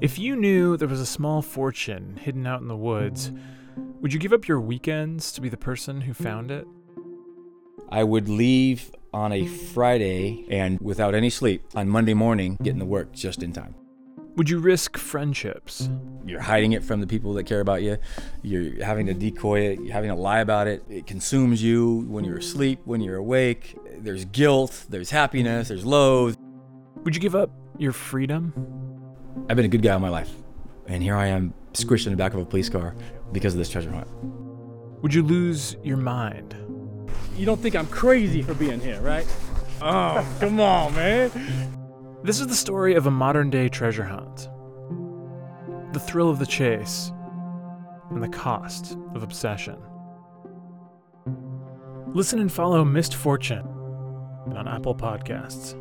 If you knew there was a small fortune hidden out in the woods, would you give up your weekends to be the person who found it? I would leave on a Friday and without any sleep on Monday morning, getting to work just in time. Would you risk friendships? You're hiding it from the people that care about you. You're having to decoy it, you're having to lie about it. It consumes you when you're asleep, when you're awake. There's guilt, there's happiness, there's lows. Would you give up your freedom? I've been a good guy all my life. And here I am squished in the back of a police car because of this treasure hunt. Would you lose your mind? You don't think I'm crazy for being here, right? Oh, come on, man. This is the story of a modern day treasure hunt. The thrill of the chase and the cost of obsession. Listen and follow Missed Fortune on Apple Podcasts.